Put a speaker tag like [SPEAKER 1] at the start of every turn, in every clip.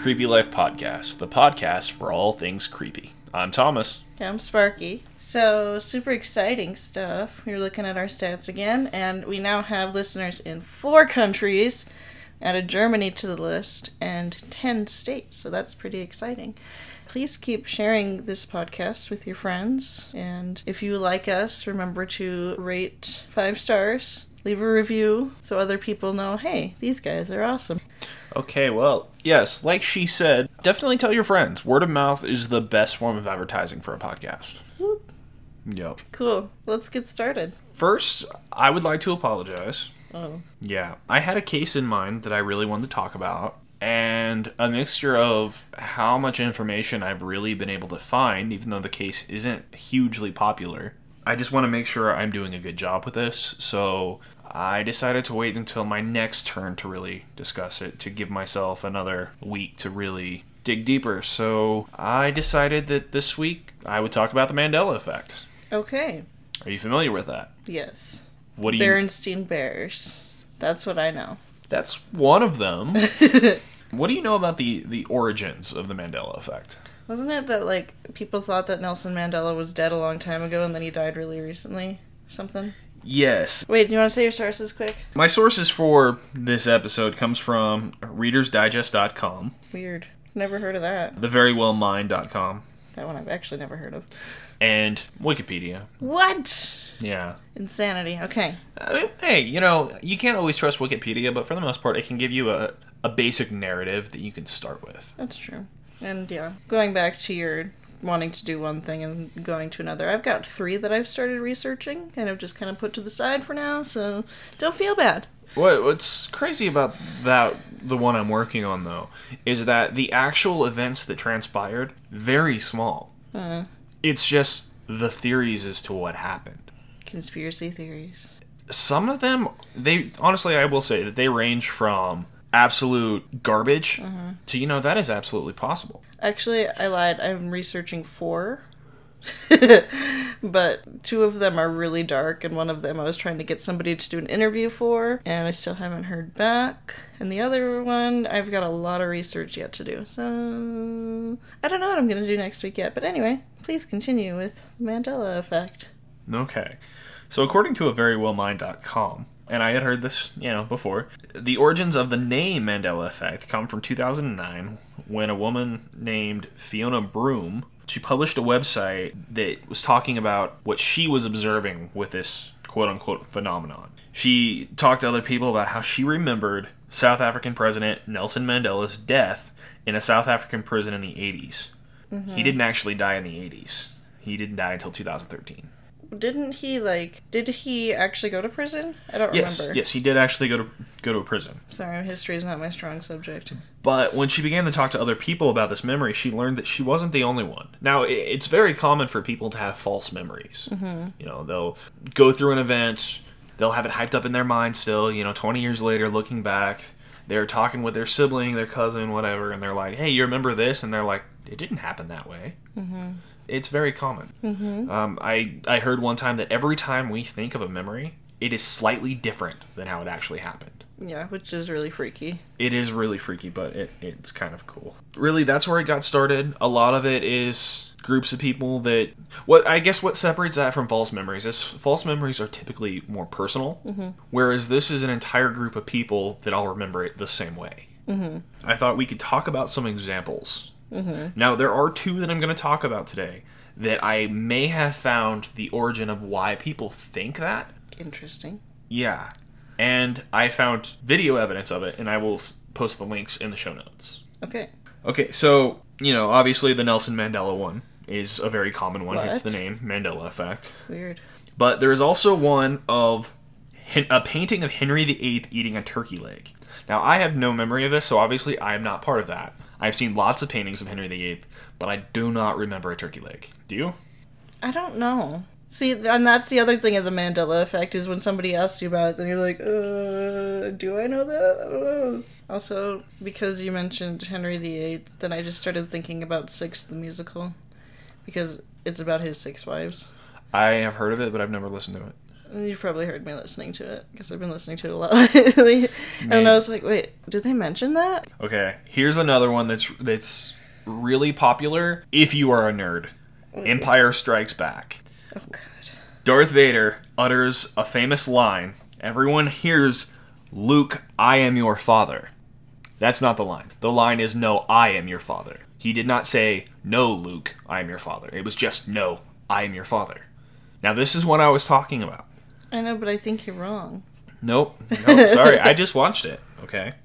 [SPEAKER 1] Creepy Life Podcast, the podcast for all things creepy. I'm Thomas.
[SPEAKER 2] I'm Sparkie. So, super exciting stuff. We're looking at our stats again, and we now have listeners in four countries, added Germany to the list, and 10 states. So, that's pretty exciting. Please keep sharing this podcast with your friends. And if you like us, remember to rate five stars, leave a review so other people know hey, these guys are awesome.
[SPEAKER 1] Okay, well, yes, like she said, definitely tell your friends. Word of mouth is the best form of advertising for a podcast. Yep.
[SPEAKER 2] Cool. Let's get started.
[SPEAKER 1] First, I would like to apologize.
[SPEAKER 2] Oh.
[SPEAKER 1] Yeah, I had a case in mind that I really wanted to talk about, and a mixture of how much information I've really been able to find, even though the case isn't hugely popular. I just want to make sure I'm doing a good job with this, so I decided to wait until my next turn to really discuss it, to give myself another week to really dig deeper. So I decided that this week I would talk about the Mandela effect.
[SPEAKER 2] Okay.
[SPEAKER 1] Are you familiar with that?
[SPEAKER 2] Yes.
[SPEAKER 1] What do you?
[SPEAKER 2] Berenstein Bears. That's what I know.
[SPEAKER 1] That's one of them. what do you know about the the origins of the Mandela effect?
[SPEAKER 2] Wasn't it that like people thought that Nelson Mandela was dead a long time ago and then he died really recently? Something.
[SPEAKER 1] Yes.
[SPEAKER 2] Wait, do you want to say your sources quick?
[SPEAKER 1] My sources for this episode comes from readersdigest.com,
[SPEAKER 2] Weird. Never heard of that.
[SPEAKER 1] theverywellmind.com,
[SPEAKER 2] That one I've actually never heard of.
[SPEAKER 1] and Wikipedia.
[SPEAKER 2] What?
[SPEAKER 1] Yeah.
[SPEAKER 2] Insanity. Okay.
[SPEAKER 1] I mean, hey, you know, you can't always trust Wikipedia, but for the most part, it can give you a, a basic narrative that you can start with.
[SPEAKER 2] That's true. And yeah, going back to your wanting to do one thing and going to another, I've got three that I've started researching and I've just kind of put to the side for now, so don't feel bad.
[SPEAKER 1] What what's crazy about that the one I'm working on though is that the actual events that transpired very small.
[SPEAKER 2] Uh,
[SPEAKER 1] It's just the theories as to what happened.
[SPEAKER 2] conspiracy theories.
[SPEAKER 1] Some of them they honestly I will say that they range from absolute garbage mm-hmm. to you know that is absolutely possible.
[SPEAKER 2] Actually, I lied. I'm researching four. but two of them are really dark, and one of them I was trying to get somebody to do an interview for, and I still haven't heard back. And the other one, I've got a lot of research yet to do. So, I don't know what I'm going to do next week yet. But anyway, please continue with Mandela Effect.
[SPEAKER 1] Okay. So according to a verywellmind.com, and I had heard this, you know, before, the origins of the name Mandela effect come from 2009 when a woman named Fiona Broom, she published a website that was talking about what she was observing with this quote unquote phenomenon. She talked to other people about how she remembered South African President Nelson Mandela's death in a South African prison in the 80s. Mm-hmm. He didn't actually die in the 80s. He didn't die until 2013.
[SPEAKER 2] Didn't he, like, did he actually go to prison? I don't
[SPEAKER 1] Yes,
[SPEAKER 2] remember.
[SPEAKER 1] yes, he did actually go to go to a prison.
[SPEAKER 2] Sorry, history is not my strong subject.
[SPEAKER 1] But when she began to talk to other people about this memory, she learned that she wasn't the only one. Now, it's very common for people to have false memories. Mm-hmm. You know, they'll go through an event, they'll have it hyped up in their mind still. You know, twenty years later, looking back, they're talking with their sibling, their cousin, whatever, and they're like, "Hey, you remember this?" And they're like, "It didn't happen that way." Mm-hmm. It's very common. Mm-hmm. Um, I I heard one time that every time we think of a memory, it is slightly different than how it actually happened.
[SPEAKER 2] Yeah, which is really freaky.
[SPEAKER 1] It is really freaky, but it, it's kind of cool. Really, that's where it got started. A lot of it is groups of people that. What I guess what separates that from false memories is false memories are typically more personal, mm-hmm. whereas this is an entire group of people that all remember it the same way. Mm-hmm. I thought we could talk about some examples. Mm-hmm. Now, there are two that I'm going to talk about today that I may have found the origin of why people think that.
[SPEAKER 2] Interesting.
[SPEAKER 1] Yeah. And I found video evidence of it, and I will post the links in the show notes.
[SPEAKER 2] Okay.
[SPEAKER 1] Okay, so, you know, obviously the Nelson Mandela one is a very common one. It's the name Mandela Effect.
[SPEAKER 2] Weird.
[SPEAKER 1] But there is also one of a painting of Henry VIII eating a turkey leg. Now, I have no memory of this, so obviously I am not part of that. I've seen lots of paintings of Henry VIII, but I do not remember a turkey leg. Do you?
[SPEAKER 2] I don't know. See, and that's the other thing of the Mandela effect is when somebody asks you about it, then you're like, uh, do I know that? I don't know. Also, because you mentioned Henry VIII, then I just started thinking about Six the musical, because it's about his six wives.
[SPEAKER 1] I have heard of it, but I've never listened to it.
[SPEAKER 2] You've probably heard me listening to it because I've been listening to it a lot lately. And I was like, wait, did they mention that?
[SPEAKER 1] Okay, here's another one that's that's really popular if you are a nerd. Empire Strikes Back.
[SPEAKER 2] Oh god.
[SPEAKER 1] Darth Vader utters a famous line. Everyone hears, "Luke, I am your father." That's not the line. The line is, "No, I am your father." He did not say, "No, Luke, I am your father." It was just, "No, I am your father." Now this is what I was talking about.
[SPEAKER 2] I know, but I think you're wrong.
[SPEAKER 1] Nope. Nope. sorry, I just watched it. Okay.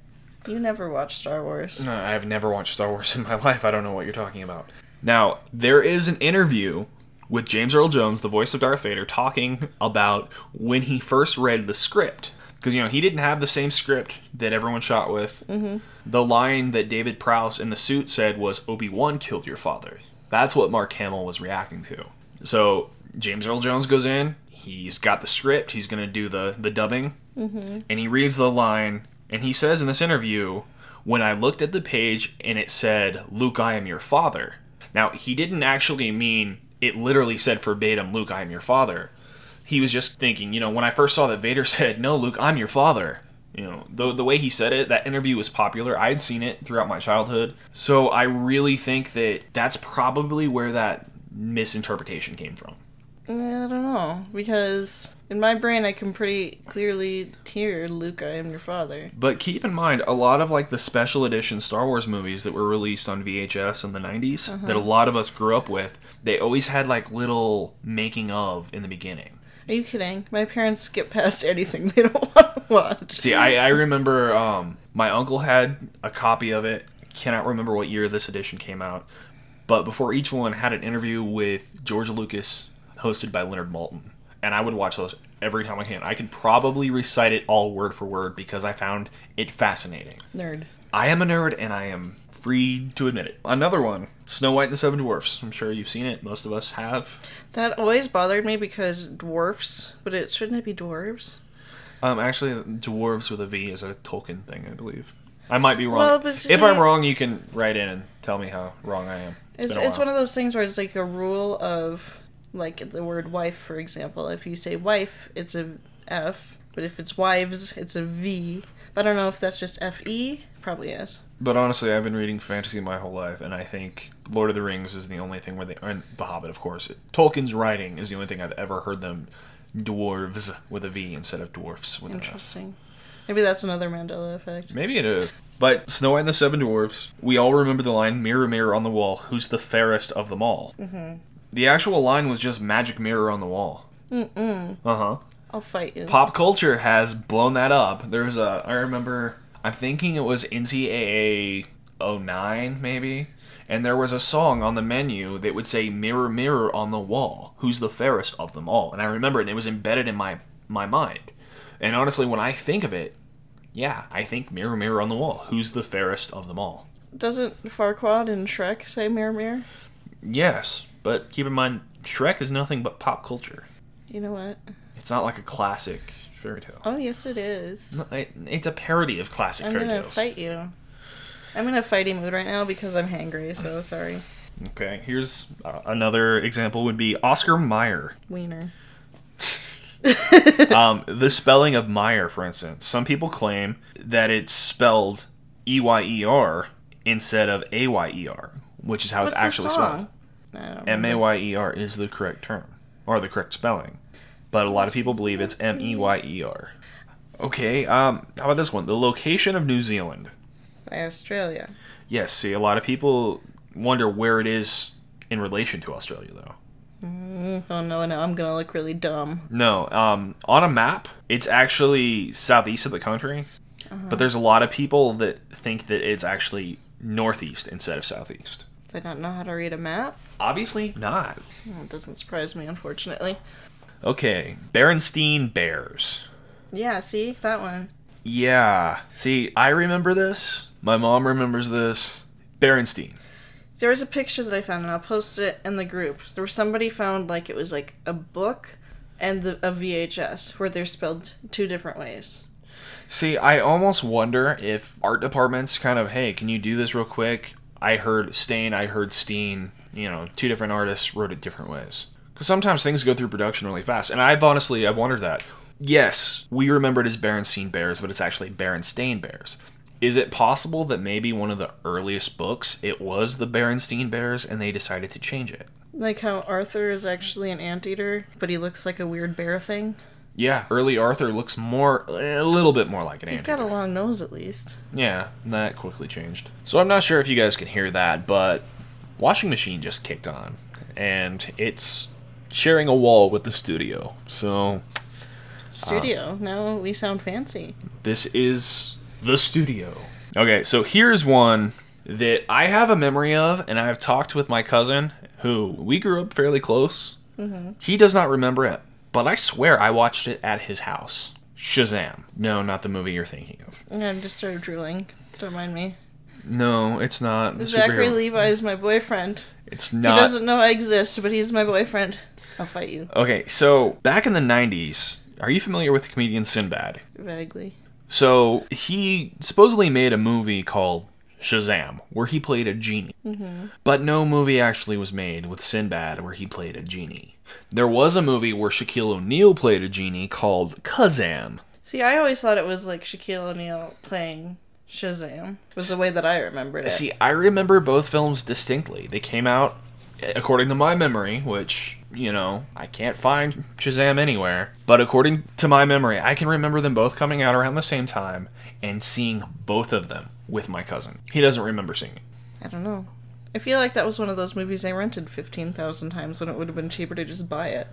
[SPEAKER 2] You never watched Star Wars.
[SPEAKER 1] No, I've never watched Star Wars in my life. I don't know what you're talking about. Now, there is an interview with James Earl Jones, the voice of Darth Vader, talking about when he first read the script. Because, you know, he didn't have the same script that everyone shot with. Mm-hmm. The line that David Prowse in the suit said was, Obi Wan killed your father. That's what Mark Hamill was reacting to. So, James Earl Jones goes in, he's got the script, he's going to do the, the dubbing, mm-hmm. and he reads the line, and he says in this interview, when I looked at the page and it said, Luke, I am your father. Now, he didn't actually mean it literally said verbatim, Luke, I am your father. He was just thinking, you know, when I first saw that Vader said, No, Luke, I'm your father. You know, the, the way he said it, that interview was popular. I had seen it throughout my childhood. So I really think that that's probably where that misinterpretation came from.
[SPEAKER 2] Eh, I don't know because in my brain I can pretty clearly hear Luke, I am your father.
[SPEAKER 1] But keep in mind, a lot of like the special edition Star Wars movies that were released on VHS in the 90s, that a lot of us grew up with, they always had like little making of in the beginning.
[SPEAKER 2] Are you kidding? My parents skip past anything they don't want to watch.
[SPEAKER 1] See, I, I remember um, my uncle had a copy of it. Cannot remember what year this edition came out. But before each one had an interview with George Lucas, hosted by Leonard Maltin. And I would watch those every time I can. I can probably recite it all word for word because I found it fascinating.
[SPEAKER 2] Nerd.
[SPEAKER 1] I am a nerd and I am free to admit it. Another one Snow White and the Seven Dwarfs. I'm sure you've seen it. Most of us have.
[SPEAKER 2] That always bothered me because dwarfs, but it shouldn't it be dwarves?
[SPEAKER 1] Um, actually, dwarves with a V is a Tolkien thing, I believe. I might be wrong.
[SPEAKER 2] Well, but
[SPEAKER 1] if I'm wrong, you can write in and tell me how wrong I am. It's,
[SPEAKER 2] It's
[SPEAKER 1] been a
[SPEAKER 2] it's one of those things where it's like a rule of like the word wife, for example. If you say wife, it's a F, but if it's wives, it's a V. But I don't know if that's just F E. Probably is.
[SPEAKER 1] But honestly, I've been reading fantasy my whole life, and I think Lord of the Rings is the only thing where they, and The Hobbit, of course. Tolkien's writing is the only thing I've ever heard them dwarves with a V instead of dwarfs with an F.
[SPEAKER 2] Interesting. Maybe that's another Mandela effect.
[SPEAKER 1] Maybe it is. But Snow White and the Seven Dwarfs, we all remember the line, Mirror, mirror on the wall, who's the fairest of them all? Mm-hmm. The actual line was just magic mirror on the wall. Mm-mm. Uh-huh.
[SPEAKER 2] I'll fight you.
[SPEAKER 1] Pop culture has blown that up. There's a, I remember, I'm thinking it was NCAA 09, maybe? And there was a song on the menu that would say, Mirror, mirror on the wall, who's the fairest of them all? And I remember it, and it was embedded in my, my mind. And honestly, when I think of it, yeah, I think Mirror, mirror on the wall, who's the fairest of them all?
[SPEAKER 2] Doesn't Farquaad in Shrek say mirror mirror?
[SPEAKER 1] Yes, but keep in mind, Shrek is nothing but pop culture.
[SPEAKER 2] You know what?
[SPEAKER 1] It's not like a classic fairy tale.
[SPEAKER 2] Oh yes, it is.
[SPEAKER 1] No, it- It's a parody of classic
[SPEAKER 2] I'm
[SPEAKER 1] fairy
[SPEAKER 2] gonna
[SPEAKER 1] tales.
[SPEAKER 2] fight you. I'm in a fighting mood right now because I'm hangry. So sorry,
[SPEAKER 1] Okay, here's uh, another example would be Oscar Mayer.
[SPEAKER 2] wiener.
[SPEAKER 1] Um, the spelling of Meyer, for instance. Some people claim that it's spelled E Y E R instead of A Y E R, which is how
[SPEAKER 2] What's
[SPEAKER 1] it's actually spelled.
[SPEAKER 2] Song? I don't
[SPEAKER 1] M A. Y E R is the correct term, or the correct spelling. But a lot of people believe it's M E Y E R. Okay, um, how about this one? The location of New Zealand.
[SPEAKER 2] by Australia.
[SPEAKER 1] Yes, see, a lot of people wonder where it is in relation to Australia, though.
[SPEAKER 2] Oh no, no, I'm gonna look really dumb.
[SPEAKER 1] No, um, on a map, it's actually southeast of the country, but there's a lot of people that think that it's actually northeast instead of southeast.
[SPEAKER 2] Do I not know how to read a map?
[SPEAKER 1] Obviously not.
[SPEAKER 2] It doesn't surprise me, unfortunately.
[SPEAKER 1] Okay, Berenstein Bears.
[SPEAKER 2] Yeah, see that one.
[SPEAKER 1] Yeah, see, I remember this. My mom remembers this. Berenstein.
[SPEAKER 2] There was a picture that I found, and I'll post it in the group. There was somebody found like it was like a book and the, a VHS where they're spelled two different ways.
[SPEAKER 1] See, I almost wonder if art departments kind of, hey, can you do this real quick? I heard Stain, I heard Steen. You know, two different artists wrote it different ways. Because sometimes things go through production really fast. And I've honestly, I've wondered that. Yes, we remember it as Berenstein Bears, but it's actually Berenstain Bears. Is it possible that maybe one of the earliest books, it was the Berenstein Bears, and they decided to change it?
[SPEAKER 2] Like how Arthur is actually an anteater, but he looks like a weird bear thing.
[SPEAKER 1] Yeah, early Arthur looks more, a little bit more like an
[SPEAKER 2] He's got a long nose at least.
[SPEAKER 1] Yeah, that quickly changed. So I'm not sure if you guys can hear that, but washing machine just kicked on, and it's sharing a wall with the studio. So uh,
[SPEAKER 2] Studio. now we sound fancy.
[SPEAKER 1] this is the studio. Okay, so here's one that I have a memory of, and I've talked with my cousin, who we grew up fairly close. Mm-hmm. He does not remember it, but I swear I watched it at his house. Shazam. No, not the movie you're thinking of.
[SPEAKER 2] I'm just started drooling. Don't mind me.
[SPEAKER 1] No, it's not. the
[SPEAKER 2] Zachary
[SPEAKER 1] superhero.
[SPEAKER 2] Levi is my boyfriend.
[SPEAKER 1] It's not.
[SPEAKER 2] He doesn't know I exist, but he's my boyfriend. I'll fight you.
[SPEAKER 1] Okay, so back in the 90s, are you familiar with the comedian Sinbad?
[SPEAKER 2] Vaguely.
[SPEAKER 1] So he supposedly made a movie called Shazam, where he played a genie. Mm-hmm. But no movie actually was made with Sinbad where he played a genie. There was a movie where Shaquille O'Neal played a genie called Kazam.
[SPEAKER 2] See, I always thought it was like Shaquille O'Neal playing Shazam. Was the way that I remembered it.
[SPEAKER 1] See, I remember both films distinctly. They came out, according to my memory, which, you know, I can't find Shazam anywhere. But according to my memory, I can remember them both coming out around the same time and seeing both of them with my cousin. He doesn't remember seeing it.
[SPEAKER 2] I don't know. I feel like that was one of those movies I rented 15,000 times when it would have been cheaper to just buy it.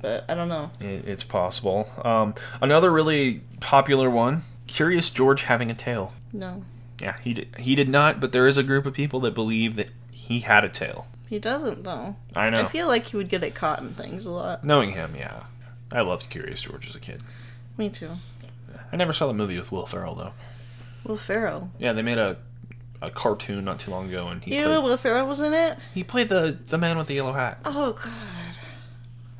[SPEAKER 2] But I don't know.
[SPEAKER 1] It's possible. Um, another really popular one Curious George having a tail.
[SPEAKER 2] No.
[SPEAKER 1] Yeah, he did, he did not, but there is a group of people that believe that he had a tail.
[SPEAKER 2] He doesn't, though.
[SPEAKER 1] I know.
[SPEAKER 2] I feel like he would get it caught in things a lot.
[SPEAKER 1] Knowing him, yeah. I loved Curious George as a kid.
[SPEAKER 2] Me too.
[SPEAKER 1] I never saw the movie with Will Ferrell though.
[SPEAKER 2] Will Ferrell.
[SPEAKER 1] Yeah, they made a a cartoon not too long ago, and he
[SPEAKER 2] Ew,
[SPEAKER 1] played,
[SPEAKER 2] Will Ferrell was in it?
[SPEAKER 1] he played the the man with the yellow hat.
[SPEAKER 2] Oh, God.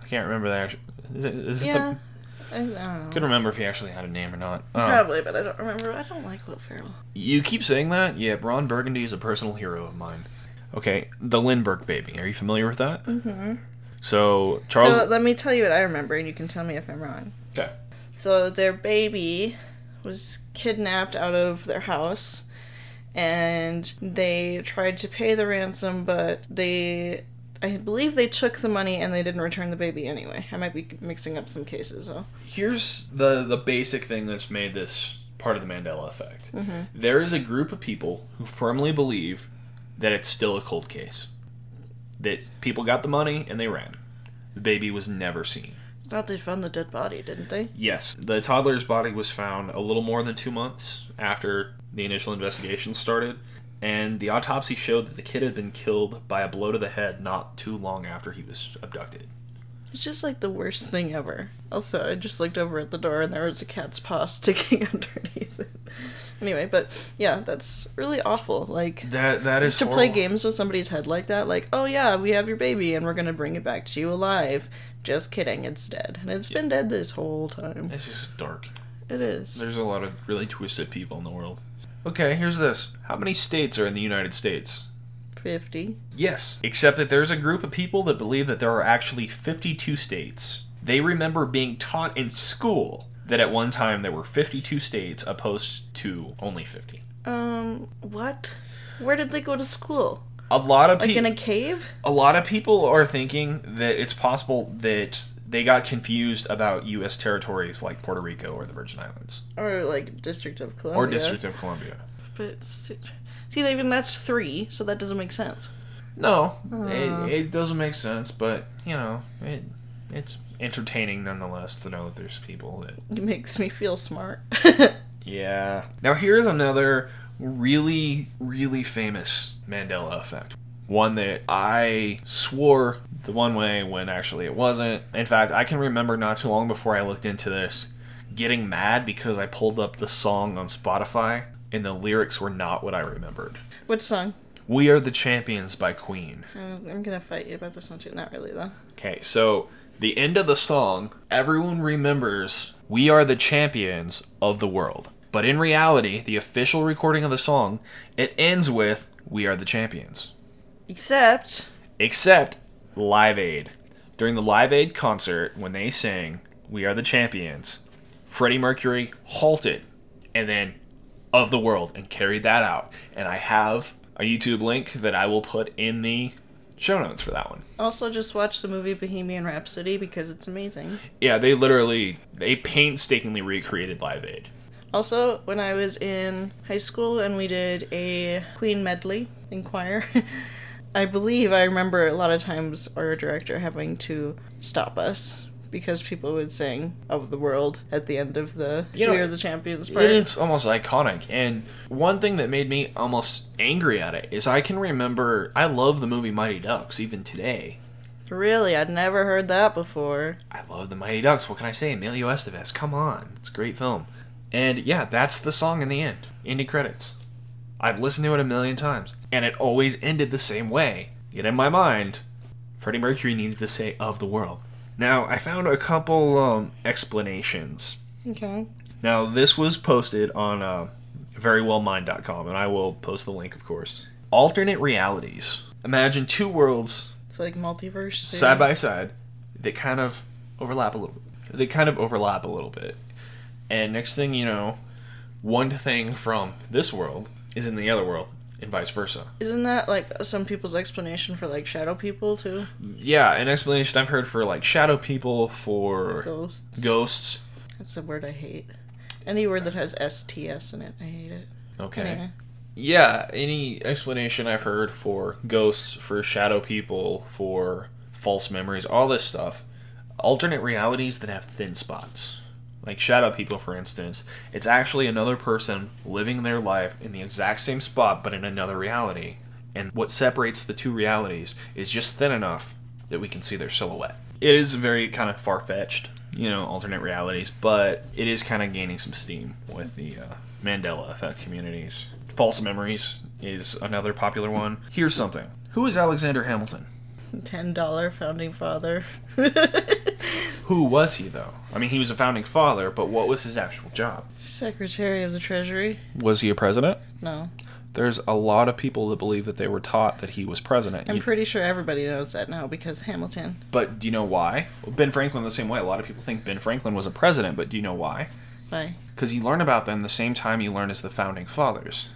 [SPEAKER 1] I can't remember that. Actually. Is it? Is it
[SPEAKER 2] Yeah.
[SPEAKER 1] the,
[SPEAKER 2] I, I don't know.
[SPEAKER 1] couldn't remember if he actually had a name or not. Um,
[SPEAKER 2] Probably, but I don't remember. I don't like Will Ferrell.
[SPEAKER 1] you keep saying that. Yeah, Ron Burgundy is a personal hero of mine. Okay, the Lindbergh baby. Are you familiar with that? Mm-hmm. So Charles.
[SPEAKER 2] So let me tell you what I remember, and you can tell me if I'm wrong.
[SPEAKER 1] okay.
[SPEAKER 2] So their baby was kidnapped out of their house and they tried to pay the ransom but they I believe they took the money and they didn't return the baby anyway. I might be mixing up some cases though.
[SPEAKER 1] Here's the the basic thing that's made this part of the Mandela effect. Mm-hmm. There is a group of people who firmly believe that it's still a cold case. That people got the money and they ran. The baby was never seen.
[SPEAKER 2] Thought they found the dead body, didn't they?
[SPEAKER 1] Yes, the toddler's body was found a little more than two months after the initial investigation started, and the autopsy showed that the kid had been killed by a blow to the head not too long after he was abducted.
[SPEAKER 2] It's just like the worst thing ever. Also, I just looked over at the door and there was a cat's paw sticking underneath it. Anyway, but yeah, that's really awful. Like
[SPEAKER 1] That that is
[SPEAKER 2] to play games with somebody's head like that, like, oh yeah, we have your baby and we're gonna bring it back to you alive. Just kidding, it's dead. And it's been dead this whole time.
[SPEAKER 1] It's just dark.
[SPEAKER 2] It is.
[SPEAKER 1] There's a lot of really twisted people in the world. Okay, here's this. How many states are in the United States?
[SPEAKER 2] 50.
[SPEAKER 1] Yes, except that there's a group of people that believe that there are actually 52 states. They remember being taught in school that at one time there were 52 states opposed to only 50.
[SPEAKER 2] Um, what? Where did they go to school?
[SPEAKER 1] A lot of people.
[SPEAKER 2] Like in a cave?
[SPEAKER 1] a lot of people are thinking that it's possible that they got confused about US territories like Puerto Rico or the Virgin Islands
[SPEAKER 2] Or like District of Columbia?
[SPEAKER 1] or District of Columbia.
[SPEAKER 2] But see, even that's three, so that doesn't make sense.
[SPEAKER 1] No, it, it doesn't make sense, but you know, it it's entertaining nonetheless to know that there's people that
[SPEAKER 2] It makes me feel smart.
[SPEAKER 1] yeah. Now here's another really really famous Mandela effect. One that I swore the one way when actually it wasn't. In fact, I can remember not too long before I looked into this getting mad because I pulled up the song on Spotify and the lyrics were not what I remembered.
[SPEAKER 2] Which song?
[SPEAKER 1] We Are the Champions by Queen.
[SPEAKER 2] Uh, I'm gonna fight you about this one too. Not really though.
[SPEAKER 1] Okay, so the end of the song, everyone remembers we are the champions of the world. But in reality, the official recording of the song, it ends with we are the champions.
[SPEAKER 2] Except
[SPEAKER 1] Except Live Aid. during the Live Aid concert when they sang "We Are the Champions," Freddie Mercury halted and then "Of the World" and carried that out. And I have a YouTube link that I will put in the show notes for that one.
[SPEAKER 2] Also, just watch the movie Bohemian Rhapsody because it's amazing.
[SPEAKER 1] Yeah, they literally they painstakingly recreated Live Aid.
[SPEAKER 2] Also, when I was in high school and we did a Queen medley in choir, I believe I remember a lot of times our director having to stop us because people would sing "Of the World" at the end of the
[SPEAKER 1] You know,
[SPEAKER 2] "We Are the Champions" part.
[SPEAKER 1] It is almost iconic. And one thing that made me almost angry at it is I can remember I love the movie Mighty Ducks even today.
[SPEAKER 2] Really, I'd never heard that before.
[SPEAKER 1] I love the Mighty Ducks. What can I say? Emilio Estevez. Come on. It's a great film. And yeah, that's the song in the end. Indie credits. I've listened to it a million times. And it always ended the same way. Yet in my mind, Freddie Mercury needed to say of the world. Now, I found a couple um, explanations.
[SPEAKER 2] Okay.
[SPEAKER 1] Now, this was posted on uh, verywellmind.com, and I will post the link, of course. Alternate realities. Imagine two worlds
[SPEAKER 2] It's like multiverse.
[SPEAKER 1] side by side they kind of overlap a little bit. They kind of overlap a little bit. And next thing you know, one thing from this world is in the other world, and vice versa.
[SPEAKER 2] Isn't that like some people's explanation for like shadow people too?
[SPEAKER 1] Yeah, an explanation I've heard for like shadow people, for
[SPEAKER 2] Ghosts.
[SPEAKER 1] ghosts.
[SPEAKER 2] That's a word I hate. Any word that has STS in it, I hate it.
[SPEAKER 1] Okay.
[SPEAKER 2] Anyway.
[SPEAKER 1] Yeah, any explanation I've heard for ghosts, for shadow people, for false memories, all this stuff. Alternate realities that have thin spots. Like shadow people, for instance, it's actually another person living their life in the exact same spot but in another reality. And what separates the two realities is just thin enough that we can see their silhouette. It is very kind of far fetched, you know, alternate realities, but it is kind of gaining some steam with the uh, Mandela effect communities. False memories is another popular one. Here's something. Who is Alexander Hamilton?
[SPEAKER 2] Ten dollar founding father.
[SPEAKER 1] Who was he though? I mean, he was a founding father, but what was his actual job?
[SPEAKER 2] Secretary of the Treasury.
[SPEAKER 1] Was he a president?
[SPEAKER 2] No.
[SPEAKER 1] There's a lot of people that believe that they were taught that he was president.
[SPEAKER 2] I'm
[SPEAKER 1] You-
[SPEAKER 2] pretty sure everybody knows that now because Hamilton.
[SPEAKER 1] but do you know why? Well, ben Franklin the same way. A lot of people think Ben Franklin was a president, but do you know why?
[SPEAKER 2] Bye.
[SPEAKER 1] Because you learn about them the same time you learn as the founding fathers.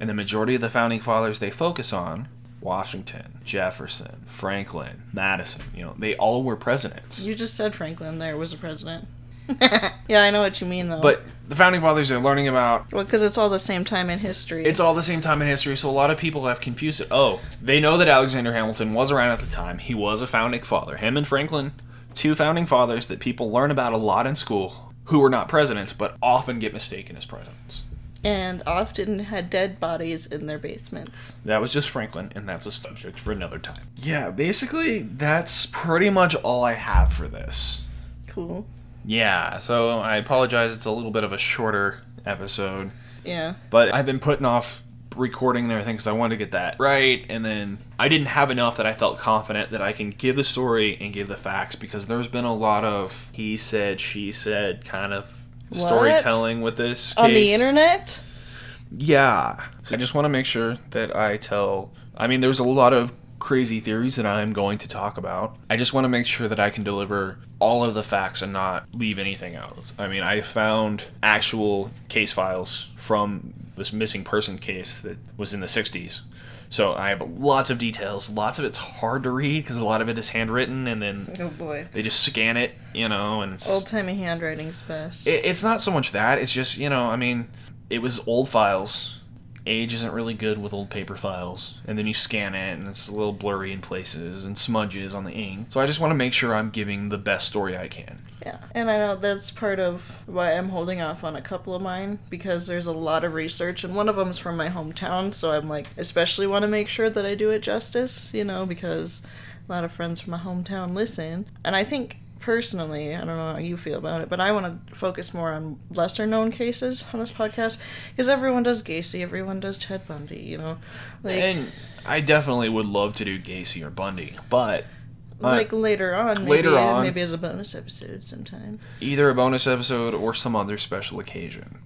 [SPEAKER 1] And the majority of the founding fathers they focus on Washington, Jefferson, Franklin, Madison, you know, they all were presidents.
[SPEAKER 2] You just said Franklin there was a president. yeah, I know what you mean though.
[SPEAKER 1] But the founding fathers are learning about
[SPEAKER 2] well, because it's all the same time in history.
[SPEAKER 1] it's all the same time in history, so a lot of people have confused it. Oh, they know that Alexander Hamilton was around at the time. He was a founding father. Him and Franklin, two founding fathers that people learn about a lot in school, who were not presidents, but often get mistaken as presidents.
[SPEAKER 2] And often had dead bodies in their basements.
[SPEAKER 1] That was just Franklin, and that's a subject for another time. Yeah, basically, that's pretty much all I have for this.
[SPEAKER 2] Cool.
[SPEAKER 1] Yeah, so I apologize, it's a little bit of a shorter episode,
[SPEAKER 2] Yeah.
[SPEAKER 1] but I've been putting off recording and everything because I wanted to get that right, and then I didn't have enough that I felt confident that I can give the story and give the facts because there's been a lot of he said, she said kind of
[SPEAKER 2] What?
[SPEAKER 1] storytelling with this
[SPEAKER 2] On the internet?
[SPEAKER 1] Yeah. So I just want to make sure that I tell. I mean, there's a lot of crazy theories that I'm going to talk about. I just want to make sure that I can deliver all of the facts and not leave anything out. I mean, I found actual case files from this missing person case that was in the 60s. So I have lots of details. Lots of it's hard to read because a lot of it is handwritten and then
[SPEAKER 2] Oh boy.
[SPEAKER 1] they just scan it, you know, and
[SPEAKER 2] Old timey handwriting's best.
[SPEAKER 1] it, it's not so much that it's just you know i mean it was old files age isn't really good with old paper files and then you scan it and it's a little blurry in places and smudges on the ink so i just want to make sure i'm giving the best story i can
[SPEAKER 2] Yeah. And I know that's part of why I'm holding off on a couple of mine because there's a lot of research and one of them is from my hometown, so I'm like especially want to make sure that I do it justice, you know, because a lot of friends from my hometown listen. And I think personally, I don't know how you feel about it, but I want to focus more on lesser known cases on this podcast because everyone does Gacy, everyone does Ted Bundy, you know. Like
[SPEAKER 1] and i definitely would love to do gacy or bundy but uh,
[SPEAKER 2] like later on, maybe,
[SPEAKER 1] later on-
[SPEAKER 2] maybe as a bonus episode sometime.
[SPEAKER 1] either a bonus episode or some other special occasion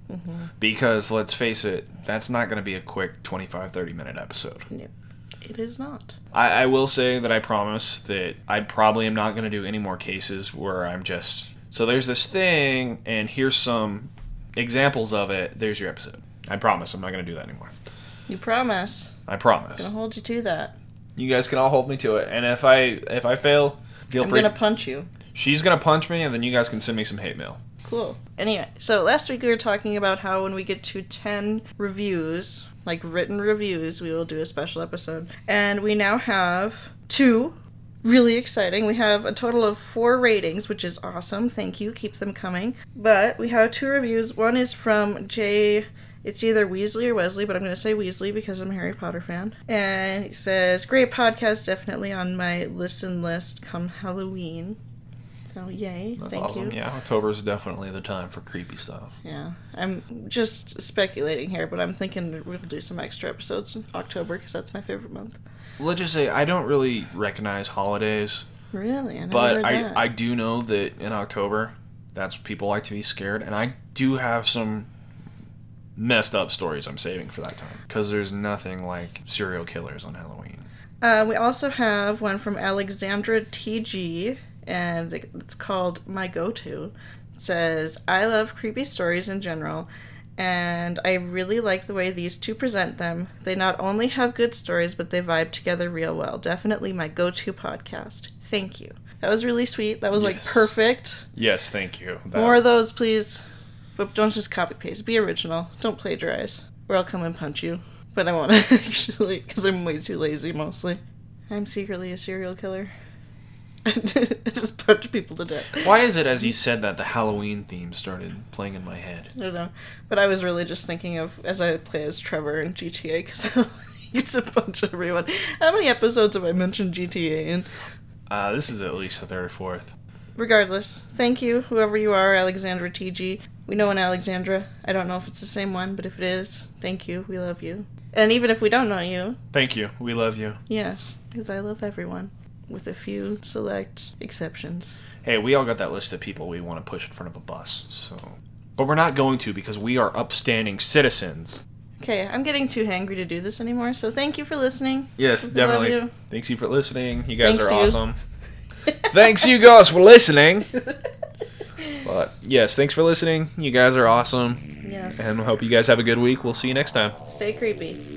[SPEAKER 1] because let's face it that's not going to be a quick 25 30 minute episode.
[SPEAKER 2] It is not.
[SPEAKER 1] I, I will say that I promise that I probably am not going to do any more cases where I'm just so there's this thing and here's some examples of it. There's your episode. I promise I'm not going to do that anymore.
[SPEAKER 2] You promise.
[SPEAKER 1] I promise.
[SPEAKER 2] I'm gonna hold you to that.
[SPEAKER 1] You guys can all hold me to it. And if I if I fail, feel
[SPEAKER 2] I'm
[SPEAKER 1] free.
[SPEAKER 2] gonna punch you.
[SPEAKER 1] She's gonna punch me, and then you guys can send me some hate mail.
[SPEAKER 2] Cool. Anyway, so last week we were talking about how when we get to 10 reviews, like written reviews, we will do a special episode. And we now have two. Really exciting. We have a total of four ratings, which is awesome. Thank you. Keep them coming. But we have two reviews. One is from Jay. It's either Weasley or Wesley, but I'm going to say Weasley because I'm a Harry Potter fan. And he says, Great podcast, definitely on my listen list come Halloween. So, yay.
[SPEAKER 1] That's
[SPEAKER 2] Thank
[SPEAKER 1] awesome.
[SPEAKER 2] you.
[SPEAKER 1] Yeah, October is definitely the time for creepy stuff.
[SPEAKER 2] Yeah, I'm just speculating here, but I'm thinking we'll do some extra episodes in October because that's my favorite month.
[SPEAKER 1] Let's just say I don't really recognize holidays,
[SPEAKER 2] Really, I never
[SPEAKER 1] but
[SPEAKER 2] heard
[SPEAKER 1] I. I do know that in October, that's people like to be scared, and I do have some messed up stories I'm saving for that time because there's nothing like serial killers on Halloween.
[SPEAKER 2] Uh, we also have one from Alexandra TG, and it's called My Go To. Says, I love creepy stories in general, and I really like the way these two present them. They not only have good stories, but they vibe together real well. Definitely my go to podcast. Thank you. That was really sweet. That was like perfect.
[SPEAKER 1] Yes, thank you. That-
[SPEAKER 2] More of those, please. But don't just copy paste. Be original. Don't plagiarize, or I'll come and punch you. But I won't actually, because I'm way too lazy mostly. I'm secretly a serial killer. Just punch people to death.
[SPEAKER 1] Why is it as you said that the Halloween theme started playing in my head?
[SPEAKER 2] I don't know. But I was really just thinking of as I play as Trevor in GTA because it's a bunch of everyone. How many episodes have I mentioned GTA in?
[SPEAKER 1] Uh, this is at least the third or fourth.
[SPEAKER 2] Regardless, thank you, whoever you are, Alexandra TG. We know an Alexandra. I don't know if it's the same one, but if it is, thank you. We love you. And even if we don't know you,
[SPEAKER 1] Thank you. We love you.
[SPEAKER 2] yes, because I love everyone, with a few select exceptions.
[SPEAKER 1] Hey, we all got that list of people we want to push in front of a bus, so. But we're not going to because we are upstanding citizens.
[SPEAKER 2] Okay, I'm getting too hangry to do this anymore, so thank you for listening.
[SPEAKER 1] Yes,
[SPEAKER 2] We
[SPEAKER 1] definitely.
[SPEAKER 2] you.
[SPEAKER 1] Thanks you for listening. You guys
[SPEAKER 2] Thanks
[SPEAKER 1] are
[SPEAKER 2] you.
[SPEAKER 1] awesome. thanks you guys for listening. But yes, thanks for listening. You guys are awesome.
[SPEAKER 2] Yes.
[SPEAKER 1] And hope you guys have a good week. We'll see you next time.
[SPEAKER 2] Stay creepy.